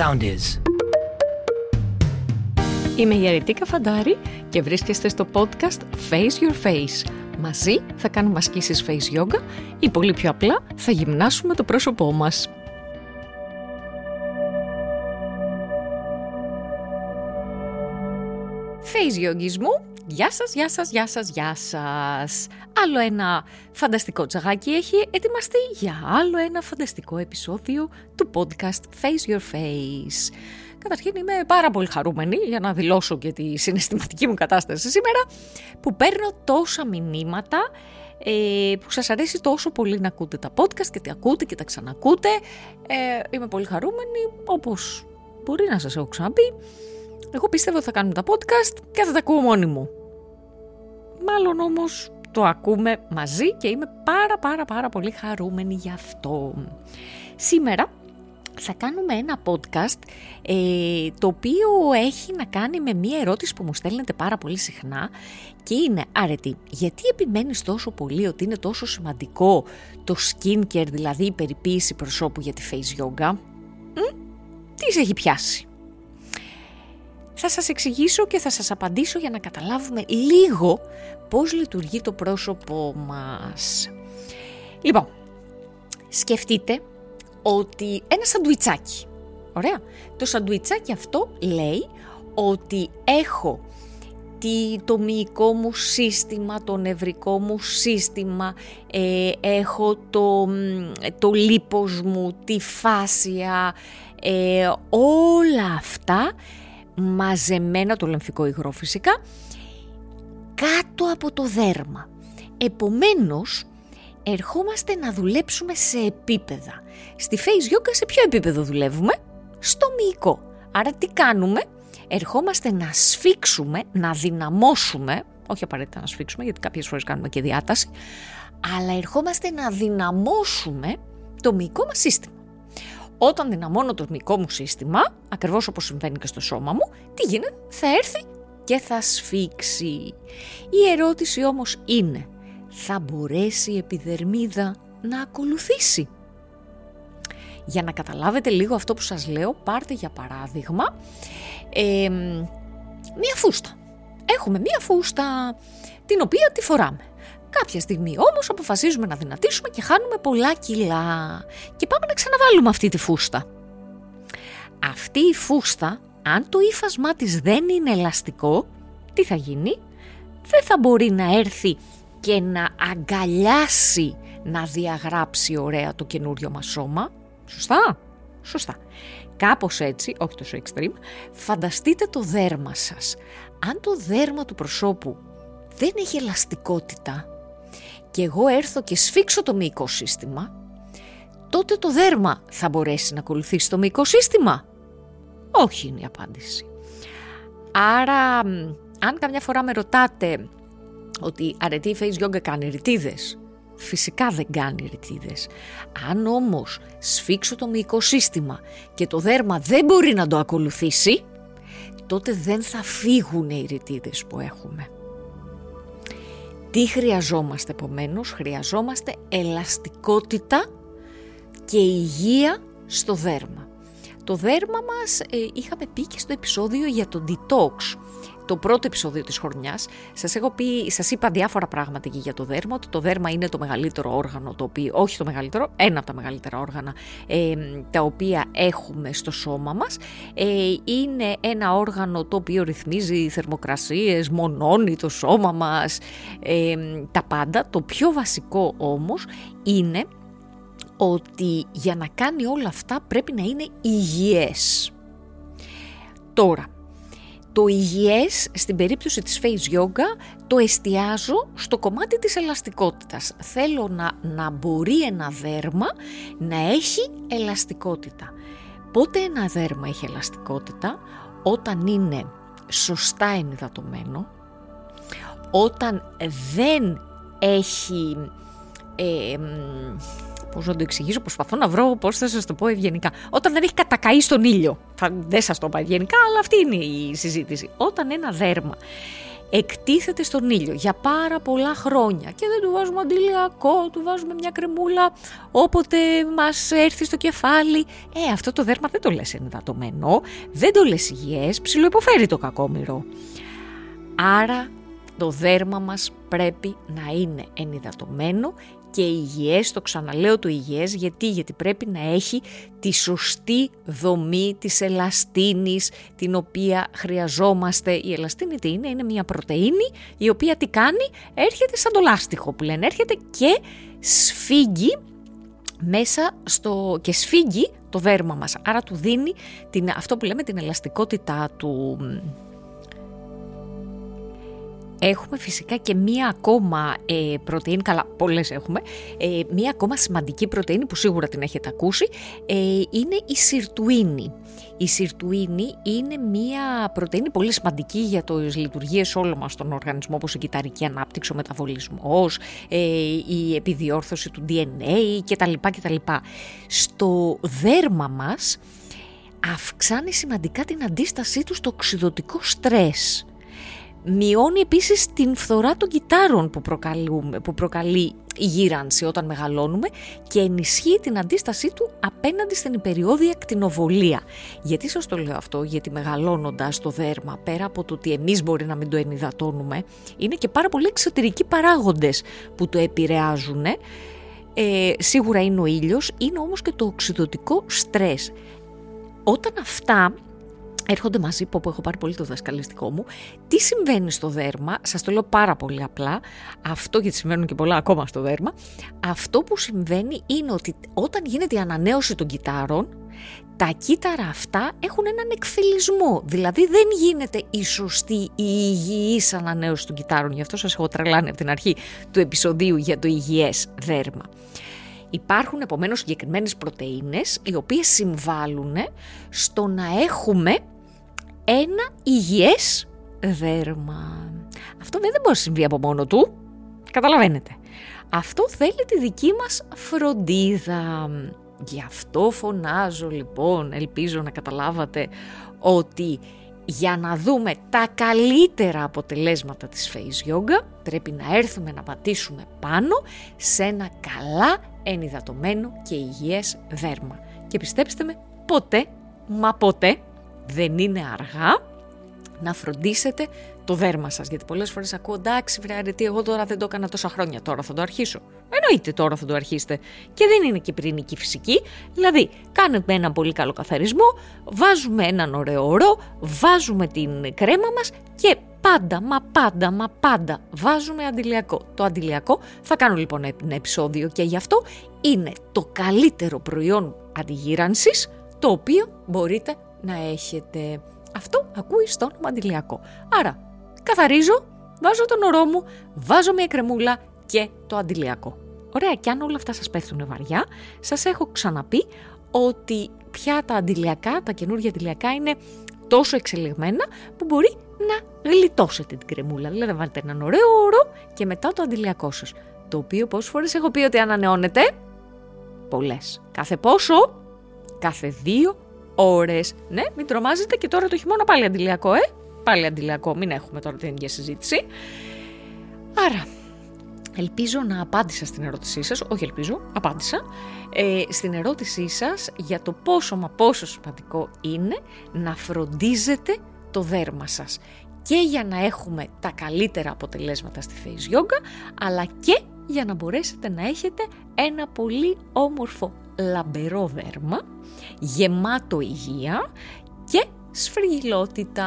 sound is. Είμαι η Αρετή Καφαντάρη και βρίσκεστε στο podcast Face Your Face. Μαζί θα κάνουμε ασκήσεις face yoga ή πολύ πιο απλά θα γυμνάσουμε το πρόσωπό μας. Face yogισμού Γεια σας, γεια σας, γεια σας, γεια σας. Άλλο ένα φανταστικό τσαγάκι έχει ετοιμαστεί για άλλο ένα φανταστικό επεισόδιο του podcast Face Your Face. Καταρχήν είμαι πάρα πολύ χαρούμενη για να δηλώσω και τη συναισθηματική μου κατάσταση σήμερα που παίρνω τόσα μηνύματα ε, που σας αρέσει τόσο πολύ να ακούτε τα podcast και τα ακούτε και τα ξανακούτε. Ε, είμαι πολύ χαρούμενη όπως μπορεί να σας έχω ξαναπεί. Εγώ πίστευα ότι θα κάνουμε τα podcast και θα τα ακούω μόνη μου. Μάλλον όμως το ακούμε μαζί και είμαι πάρα πάρα πάρα πολύ χαρούμενη γι' αυτό. Σήμερα θα κάνουμε ένα podcast ε, το οποίο έχει να κάνει με μία ερώτηση που μου στέλνετε πάρα πολύ συχνά και είναι αρετή, γιατί επιμένεις τόσο πολύ ότι είναι τόσο σημαντικό το skincare, δηλαδή η περιποίηση προσώπου για τη face yoga; Μ; Τι σε έχει πιάσει; Θα σας εξηγήσω και θα σας απαντήσω για να καταλάβουμε λίγο πώς λειτουργεί το πρόσωπό μας. Λοιπόν, σκεφτείτε ότι ένα σαντουιτσάκι, ωραία, το σαντουιτσάκι αυτό λέει ότι έχω το μυϊκό μου σύστημα, το νευρικό μου σύστημα, ε, έχω το, το λίπος μου, τη φάσια, ε, όλα αυτά μαζεμένα το λεμφικό υγρό φυσικά, κάτω από το δέρμα. Επομένως, ερχόμαστε να δουλέψουμε σε επίπεδα. Στη face yoga σε ποιο επίπεδο δουλεύουμε; Στο μυϊκό. Άρα τι κάνουμε; Ερχόμαστε να σφίξουμε, να δυναμώσουμε, όχι απαραίτητα να σφίξουμε γιατί κάποιες φορές κάνουμε και διάταση, αλλά ερχόμαστε να δυναμώσουμε το μυϊκό μας σύστημα. Όταν δυναμώνω το μυϊκό μου σύστημα, ακριβώς όπως συμβαίνει και στο σώμα μου, τι γίνεται, θα έρθει και θα σφίξει. Η ερώτηση όμως είναι, θα μπορέσει η επιδερμίδα να ακολουθήσει; Για να καταλάβετε λίγο αυτό που σας λέω, πάρτε για παράδειγμα μία φούστα. Έχουμε μία φούστα την οποία τη φοράμε. Κάποια στιγμή όμως αποφασίζουμε να δυνατήσουμε και χάνουμε πολλά κιλά και πάμε να ξαναβάλουμε αυτή τη φούστα. Αυτή η φούστα, αν το ύφασμά της δεν είναι ελαστικό, τι θα γίνει; Δεν θα μπορεί να έρθει και να αγκαλιάσει να διαγράψει ωραία το καινούριο μας σώμα. Σωστά; Σωστά. Κάπως έτσι, όχι τόσο extreme, φανταστείτε το δέρμα σας. Αν το δέρμα του προσώπου δεν έχει ελαστικότητα, και εγώ έρθω και σφίξω το μυϊκό σύστημα, τότε το δέρμα θα μπορέσει να ακολουθήσει το μυϊκό σύστημα. Όχι είναι η απάντηση. Άρα, αν καμιά φορά με ρωτάτε ότι αρετή face yoga κάνει ρητίδες, φυσικά δεν κάνει ρητίδες. Αν όμως σφίξω το μυϊκό σύστημα και το δέρμα δεν μπορεί να το ακολουθήσει, τότε δεν θα φύγουν οι ρητίδες που έχουμε. Τι χρειαζόμαστε επομένως, χρειαζόμαστε ελαστικότητα και υγεία στο δέρμα. Το δέρμα μας ε, είχαμε πει και στο επεισόδιο για το detox το πρώτο επεισόδιο της χρονιάς σας, έχω πει, σας είπα διάφορα πράγματα και για το δέρμα, ότι το δέρμα είναι το μεγαλύτερο όργανο, το οποίο, όχι το μεγαλύτερο, ένα από τα μεγαλύτερα όργανα ε, τα οποία έχουμε στο σώμα μας. Ε, είναι ένα όργανο το οποίο ρυθμίζει θερμοκρασίες, μονώνει το σώμα μας, ε, τα πάντα. Το πιο βασικό όμως είναι ότι για να κάνει όλα αυτά πρέπει να είναι υγιές. Τώρα, το υγιές στην περίπτωση της face yoga το εστιάζω στο κομμάτι της ελαστικότητας. Θέλω να, να μπορεί ένα δέρμα να έχει ελαστικότητα. Πότε ένα δέρμα έχει ελαστικότητα; Όταν είναι σωστά ενυδατωμένο, όταν δεν έχει ε, Πώ να το εξηγήσω, προσπαθώ να βρω πώς θα σας το πω ευγενικά. Όταν δεν έχει κατακαεί στον ήλιο. Θα, δεν σας το πω ευγενικά, αλλά αυτή είναι η συζήτηση. Όταν ένα δέρμα εκτίθεται στον ήλιο για πάρα πολλά χρόνια και δεν του βάζουμε αντιλιακό, του βάζουμε μια κρεμούλα όποτε μας έρθει στο κεφάλι. Ε, αυτό το δέρμα δεν το λες ενυδατωμένο, δεν το λες υγιές, ψιλοϋποφέρει το κακόμοιρο. Άρα το δέρμα μας πρέπει να είναι ενυδατωμένο και υγιές, το ξαναλέω το υγιές, γιατί, γιατί πρέπει να έχει τη σωστή δομή της ελαστίνης την οποία χρειαζόμαστε. Η ελαστίνη τι είναι, είναι μια πρωτεΐνη η οποία τι κάνει, έρχεται σαν το λάστιχο που λένε, έρχεται και σφίγγει μέσα στο, και σφίγγει το δέρμα μας, άρα του δίνει την, αυτό που λέμε την ελαστικότητά του Έχουμε φυσικά και μία ακόμα ε, πρωτεΐνη, καλά πολλές έχουμε, ε, μία ακόμα σημαντική πρωτεΐνη που σίγουρα την έχετε ακούσει, ε, είναι η σιρτουίνη. Η σιρτουίνη είναι μία πρωτεΐνη πολύ σημαντική για τις λειτουργίες όλο μας στον οργανισμό, όπως η κυταρική ανάπτυξη, ο μεταβολισμός, ε, η επιδιόρθωση του DNA κτλ. κτλ. Στο δέρμα μας αυξάνει σημαντικά την αντίστασή του στο οξυδοτικό στρες. Μειώνει επίσης την φθορά των κυτάρων που, που προκαλεί η γύρανση όταν μεγαλώνουμε και ενισχύει την αντίστασή του απέναντι στην υπεριόδια ακτινοβολία. Γιατί σας το λέω αυτό, γιατί μεγαλώνοντας το δέρμα, πέρα από το ότι εμείς μπορεί να μην το ενυδατώνουμε, είναι και πάρα πολλοί εξωτερικοί παράγοντες που το επηρεάζουν. Ε, σίγουρα είναι ο ήλιος, είναι όμως και το οξυδοτικό στρες. Όταν αυτά έρχονται μαζί που έχω πάρει πολύ το δασκαλιστικό μου. Τι συμβαίνει στο δέρμα, σας το λέω πάρα πολύ απλά, αυτό γιατί συμβαίνουν και πολλά ακόμα στο δέρμα, αυτό που συμβαίνει είναι ότι όταν γίνεται η ανανέωση των κυτάρων, τα κύτταρα αυτά έχουν έναν εκφυλισμό, δηλαδή δεν γίνεται η σωστή, η υγιής ανανέωση των κυτάρων, γι' αυτό σας έχω τρελάνει από την αρχή του επεισοδίου για το υγιές δέρμα. Υπάρχουν επομένως συγκεκριμένες πρωτεΐνες οι οποίες συμβάλλουν στο να έχουμε ένα υγιές δέρμα. Αυτό δεν μπορεί να συμβεί από μόνο του, καταλαβαίνετε. Αυτό θέλει τη δική μας φροντίδα. Γι' αυτό φωνάζω λοιπόν, ελπίζω να καταλάβατε ότι για να δούμε τα καλύτερα αποτελέσματα της Face Yoga πρέπει να έρθουμε να πατήσουμε πάνω σε ένα καλά ενυδατωμένο και υγιές δέρμα. Και πιστέψτε με, ποτέ, μα ποτέ δεν είναι αργά να φροντίσετε το δέρμα σας. Γιατί πολλές φορές ακούω, εντάξει βρε αρετή, εγώ τώρα δεν το έκανα τόσα χρόνια, τώρα θα το αρχίσω. Εννοείται τώρα θα το αρχίσετε. Και δεν είναι και πυρηνική φυσική. Δηλαδή, κάνετε ένα πολύ καλό καθαρισμό, βάζουμε έναν ωραίο ορό, βάζουμε την κρέμα μας και πάντα, μα πάντα, μα πάντα βάζουμε αντιλιακό. Το αντιλιακό θα κάνω λοιπόν ένα επεισόδιο και γι' αυτό είναι το καλύτερο προϊόν αντιγύρανσης το οποίο μπορείτε να έχετε. Αυτό ακούεις στον μαντιλιακό. Άρα, καθαρίζω, βάζω τον ορό μου, βάζω μια κρεμούλα και το αντιλιακό. Ωραία, και αν όλα αυτά σας πέφτουν βαριά, σας έχω ξαναπεί ότι πια τα αντιλιακά, τα καινούργια αντιλιακά είναι τόσο εξελιγμένα που μπορεί να γλιτώσετε την κρεμούλα. Δηλαδή βάλετε έναν ωραίο όρο και μετά το αντιλιακό σας. Το οποίο πόσες φορές έχω πει ότι ανανεώνεται; Πολλές. Κάθε πόσο. Κάθε δύο ώρες. Ναι, μην τρομάζετε και τώρα το χειμώνα πάλι αντιλιακό, ε. Πάλι αντιλιακό, μην έχουμε τώρα την ίδια συζήτηση. Άρα, ελπίζω να απάντησα στην ερώτησή σας, όχι ελπίζω, απάντησα, ε, στην ερώτησή σας για το πόσο μα πόσο σημαντικό είναι να φροντίζετε το δέρμα σας και για να έχουμε τα καλύτερα αποτελέσματα στη Face Yoga, αλλά και για να μπορέσετε να έχετε ένα πολύ όμορφο λαμπερό δέρμα, γεμάτο υγεία και σφριγιλότητα.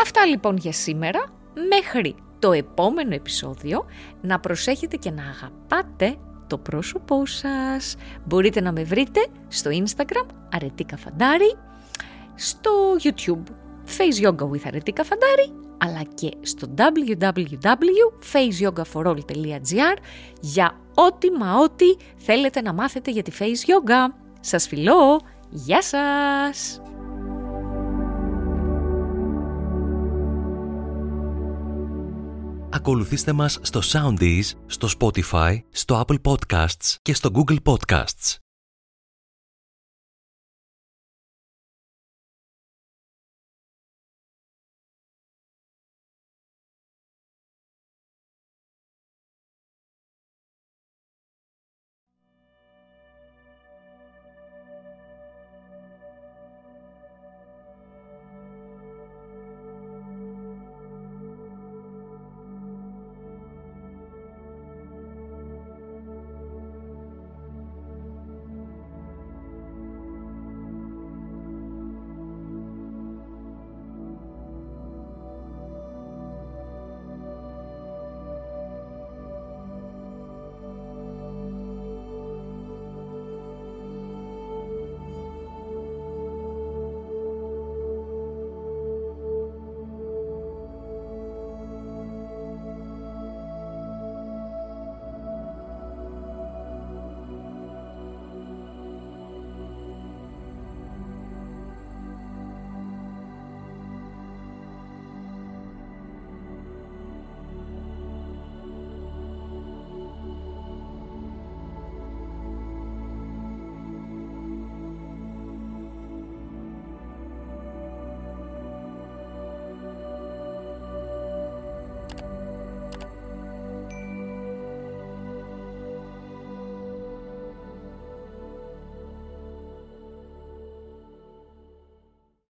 Αυτά λοιπόν για σήμερα. Μέχρι το επόμενο επεισόδιο να προσέχετε και να αγαπάτε το πρόσωπό σας. Μπορείτε να με βρείτε στο Instagram Αρετίκα Φαντάρι, στο YouTube Face Yoga with Αρετίκα Φαντάρι αλλά και στο www.faceyogaforall.gr για ό,τι μα ό,τι θέλετε να μάθετε για τη Face Yoga. Σας φιλώ! Γεια σας! Ακολουθήστε μας στο Soundees, στο Spotify, στο Apple Podcasts και στο Google Podcasts.